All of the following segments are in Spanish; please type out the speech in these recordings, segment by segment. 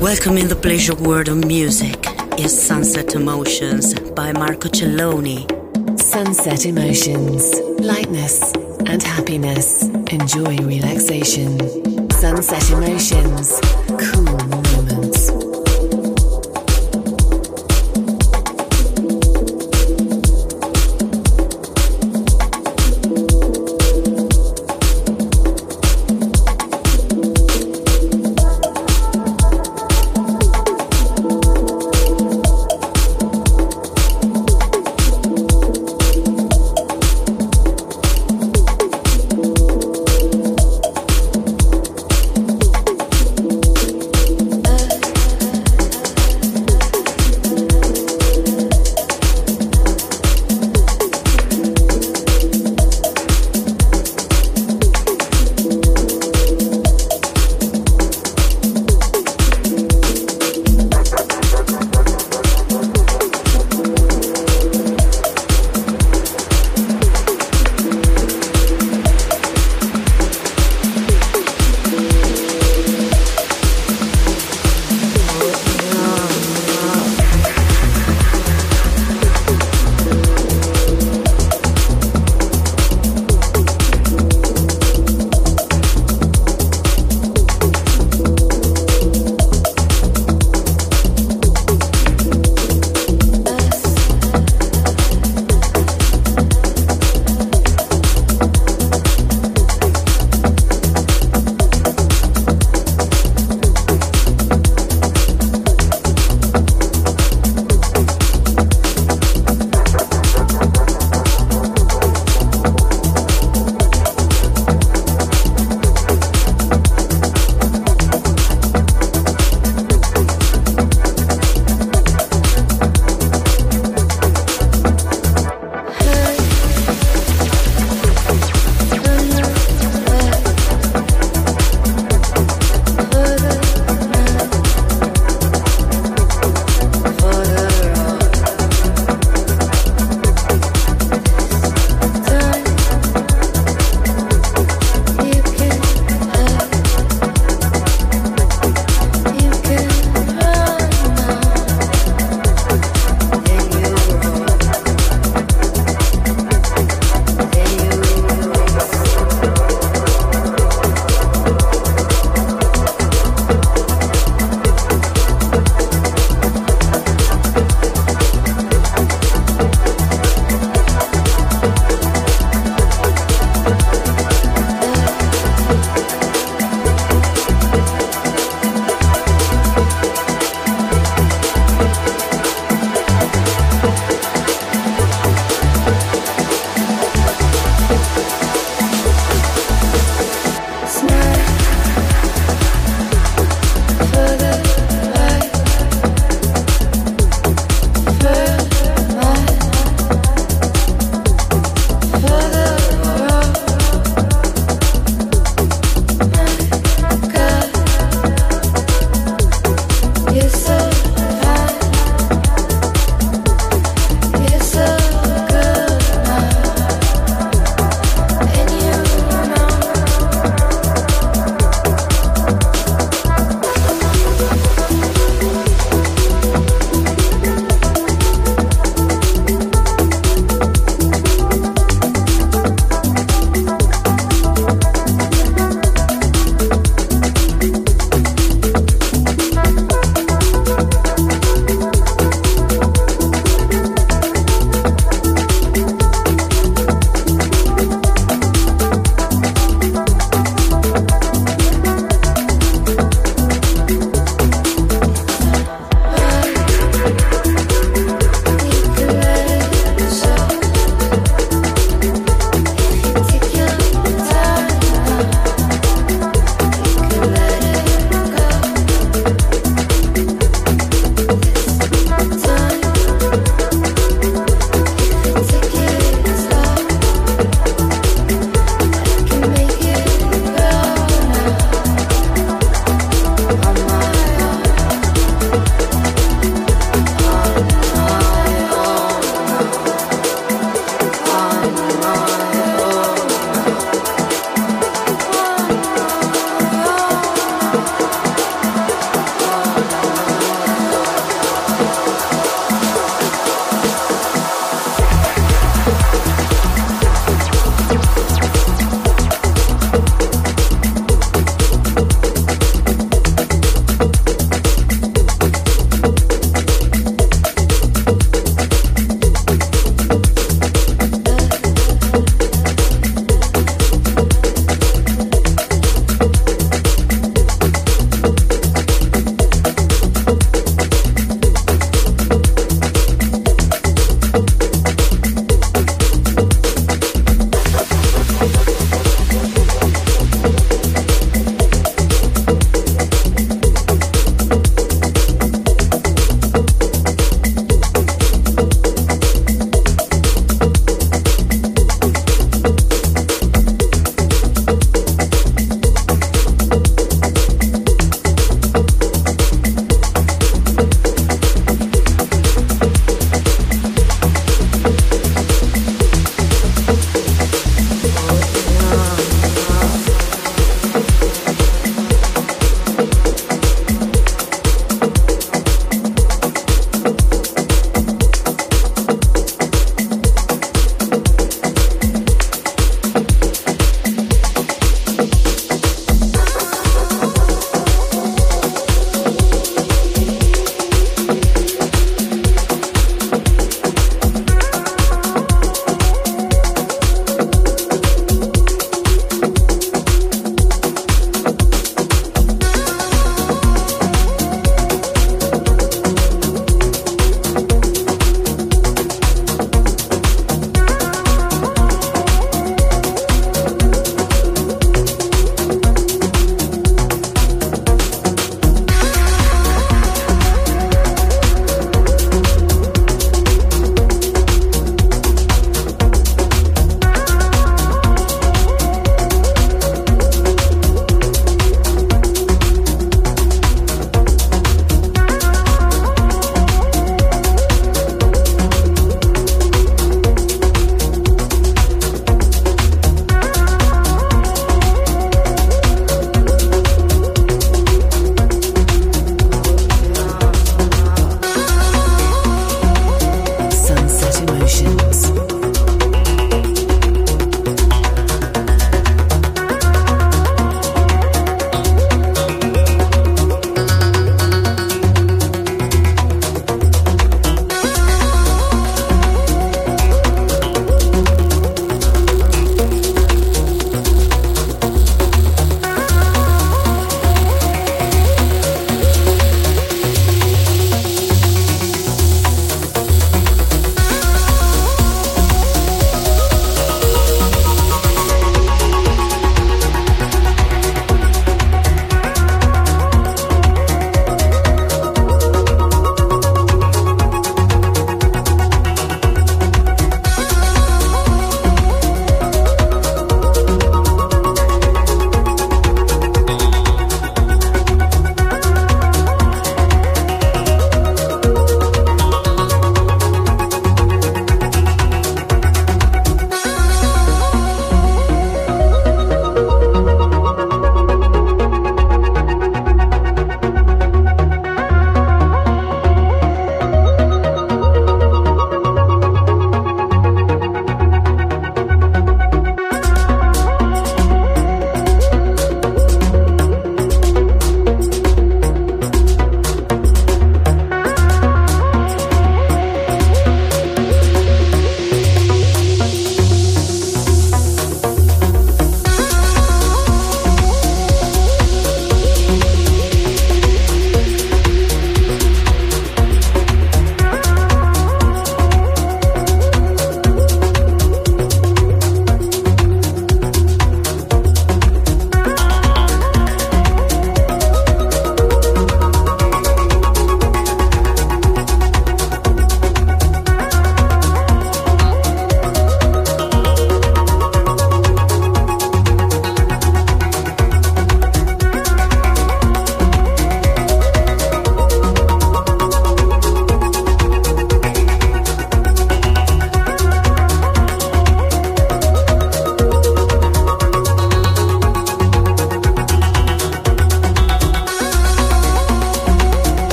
Welcome in the pleasure world of music is Sunset Emotions by Marco Celloni. Sunset Emotions, lightness and happiness. Enjoy relaxation. Sunset Emotions, cool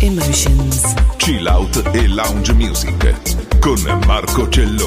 Emotions. Chill Out e Lounge Music con Marco Celloni.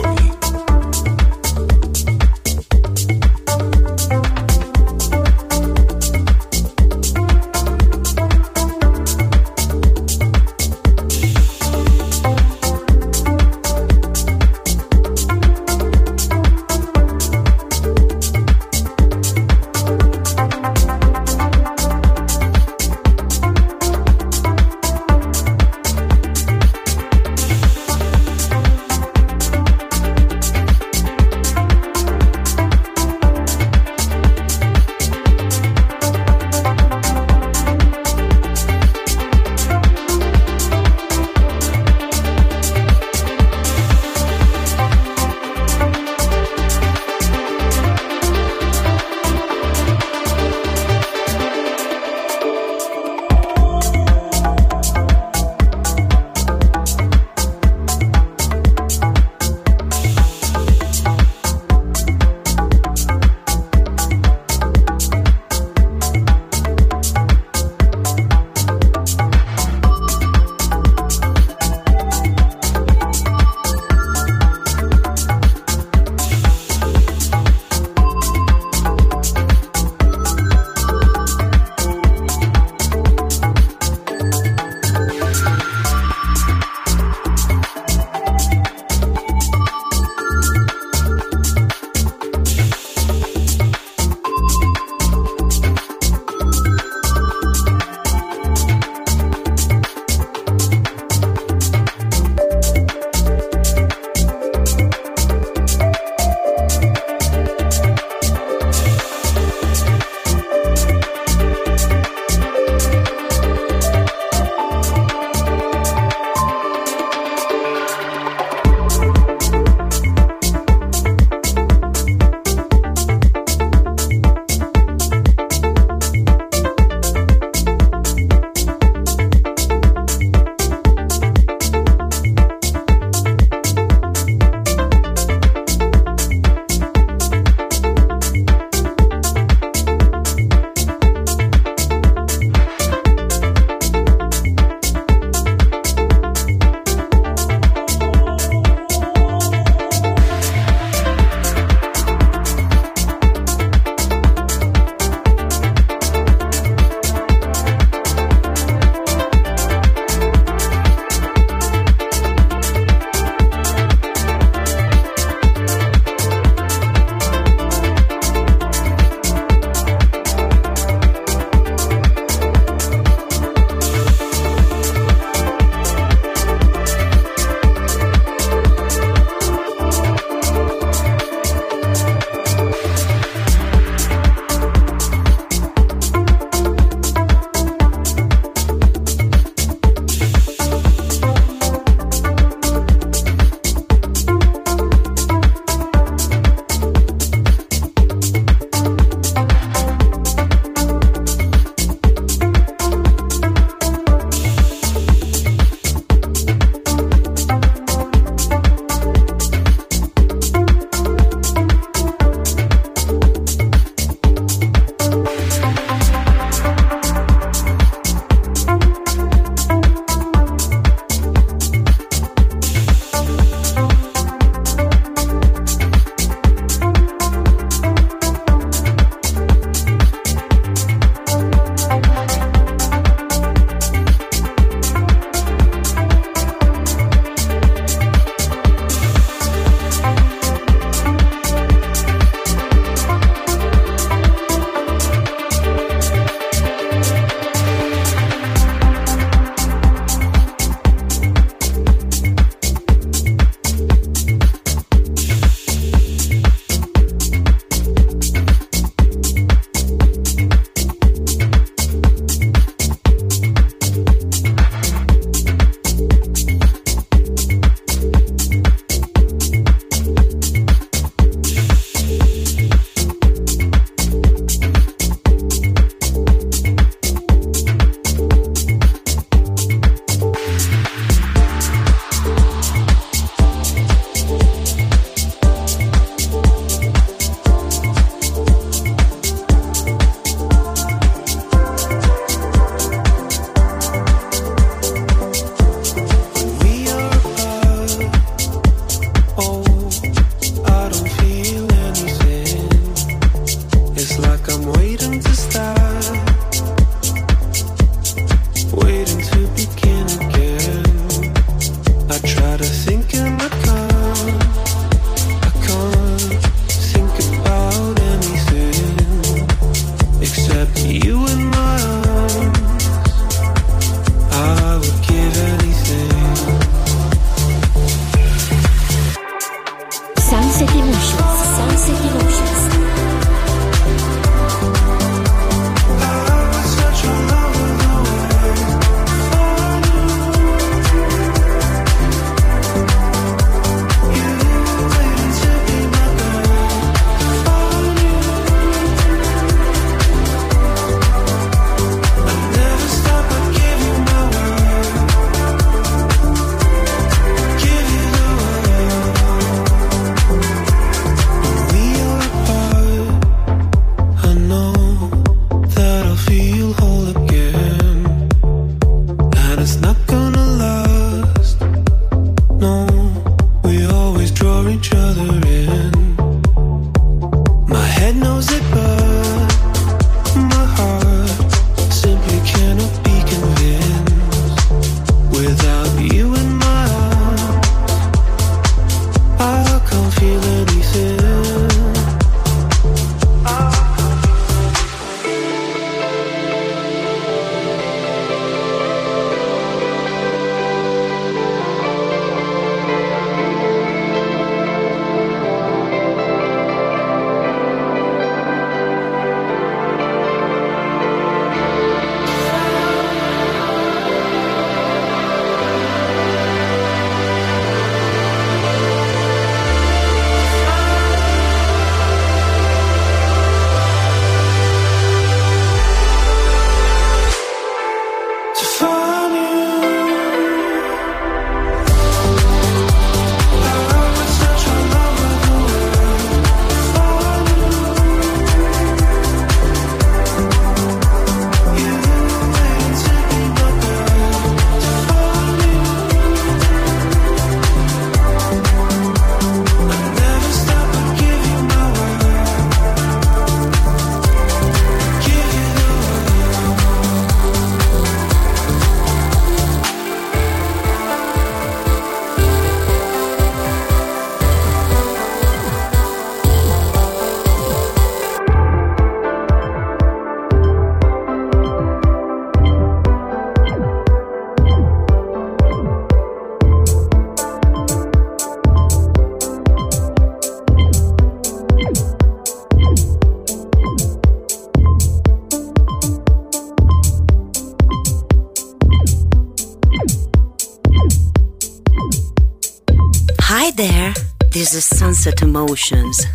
is a sunset emotions.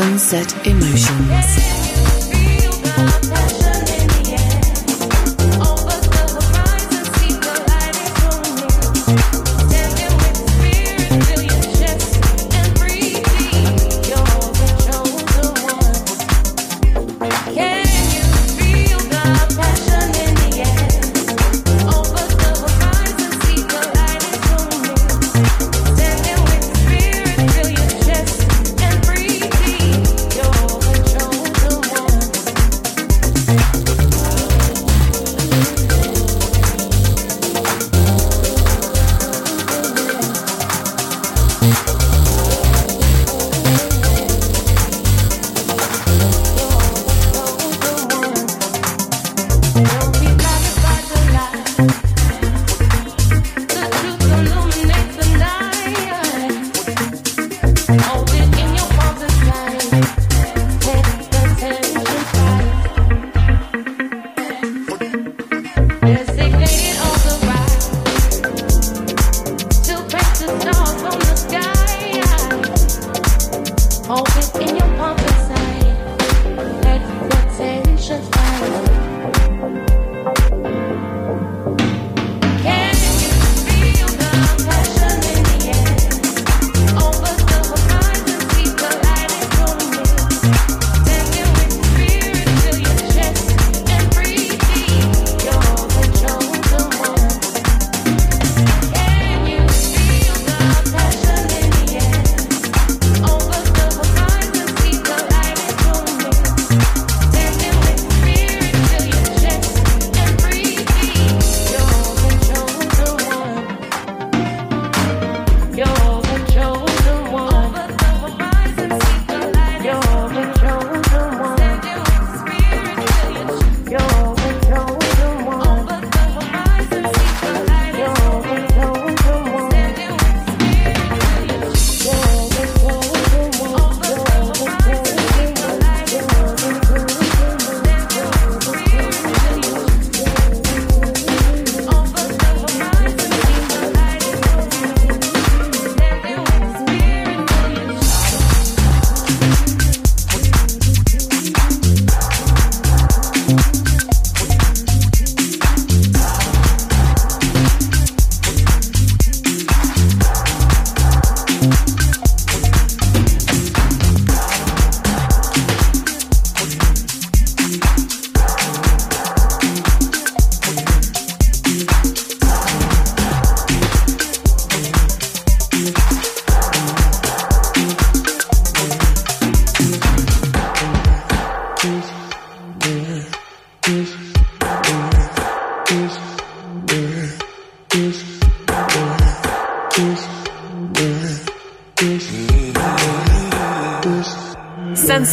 Sunset Emotions.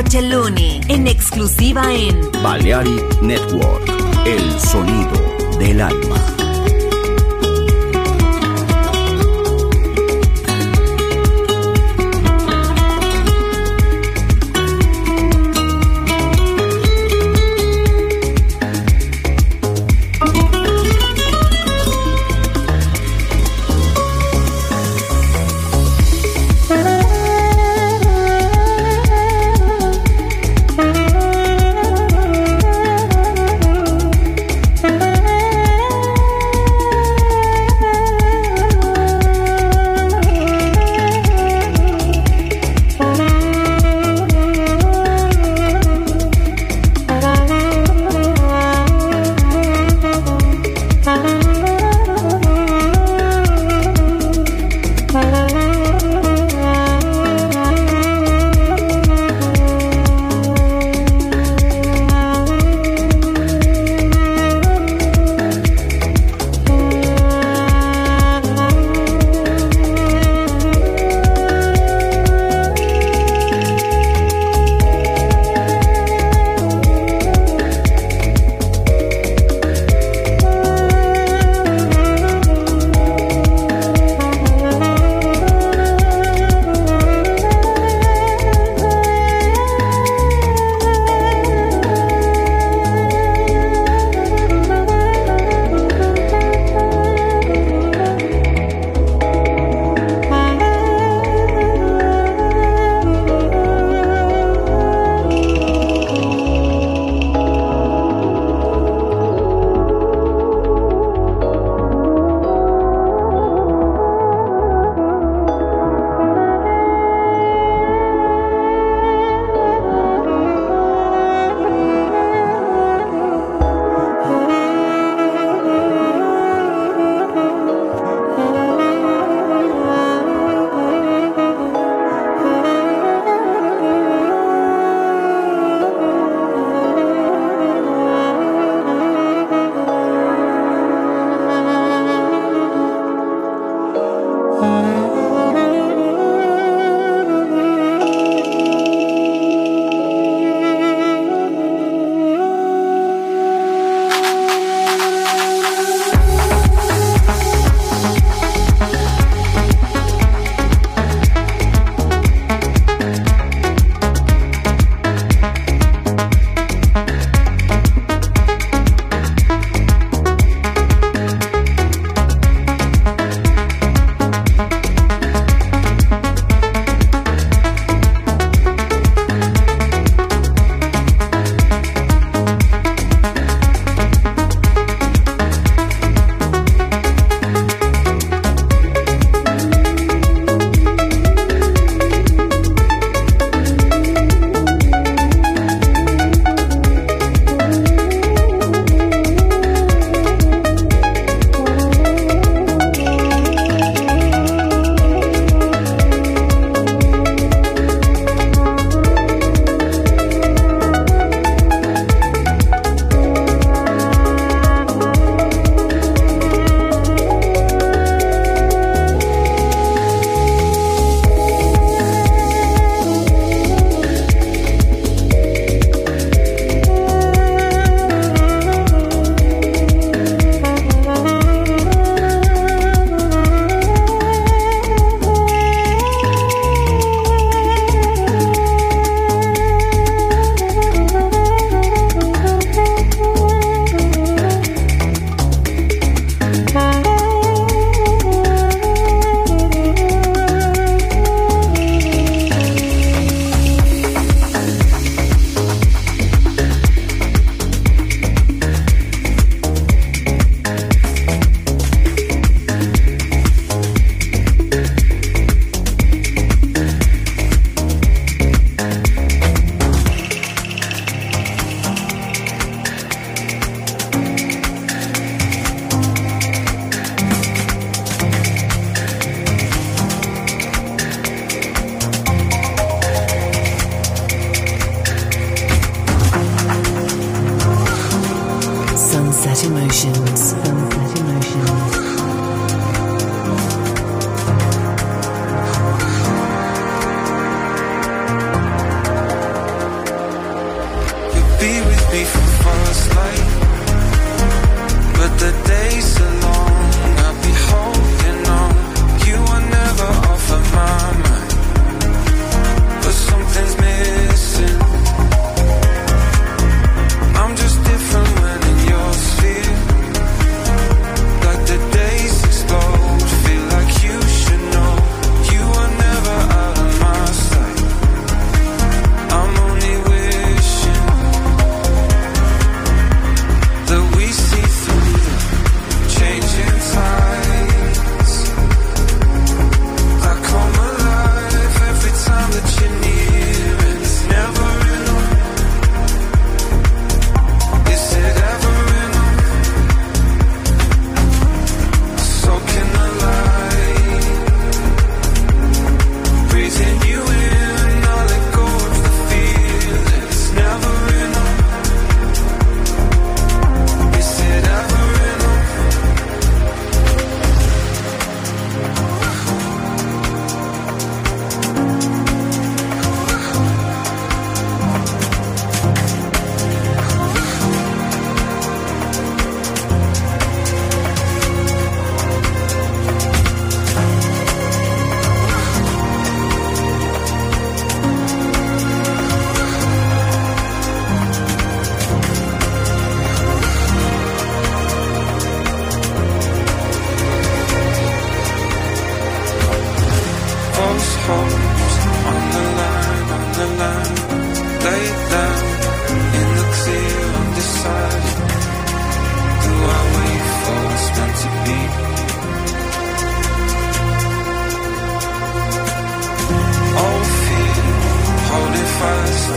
En exclusiva en Balearic Network, el sonido del alma.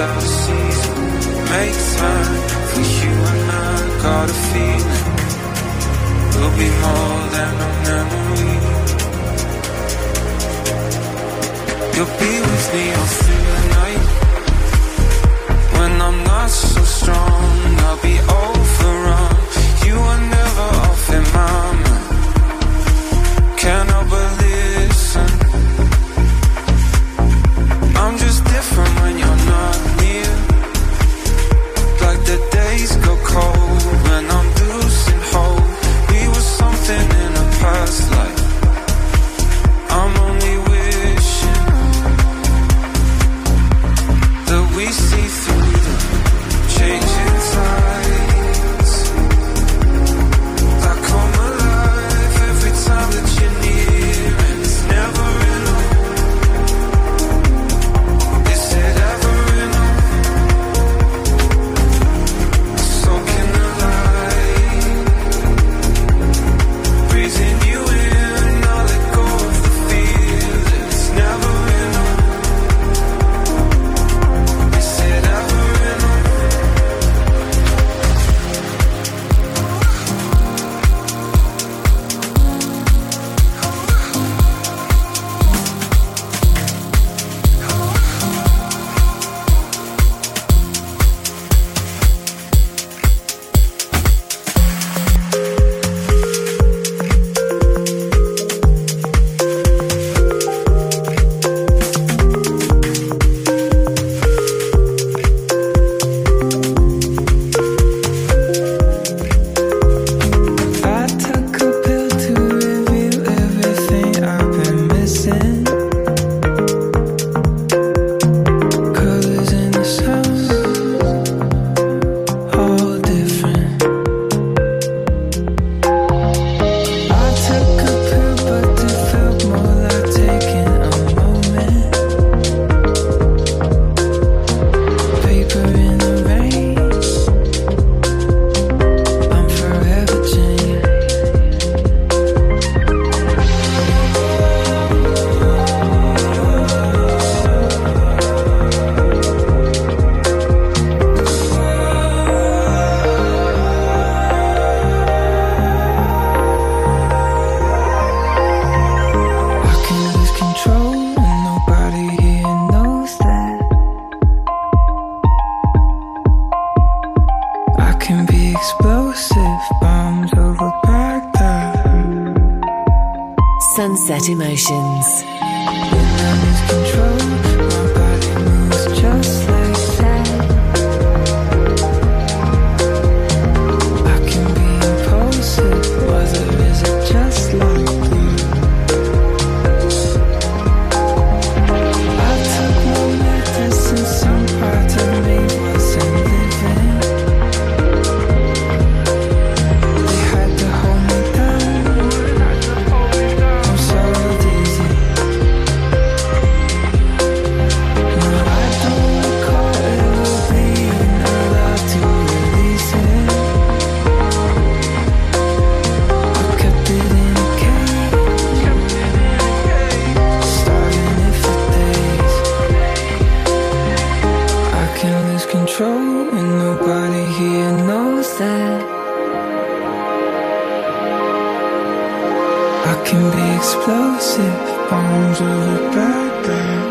the season makes time for you and I. Got a feeling We'll be more than a memory. You'll be with me all through the night. When I'm not so strong can be explosive, bombs a bad, guy.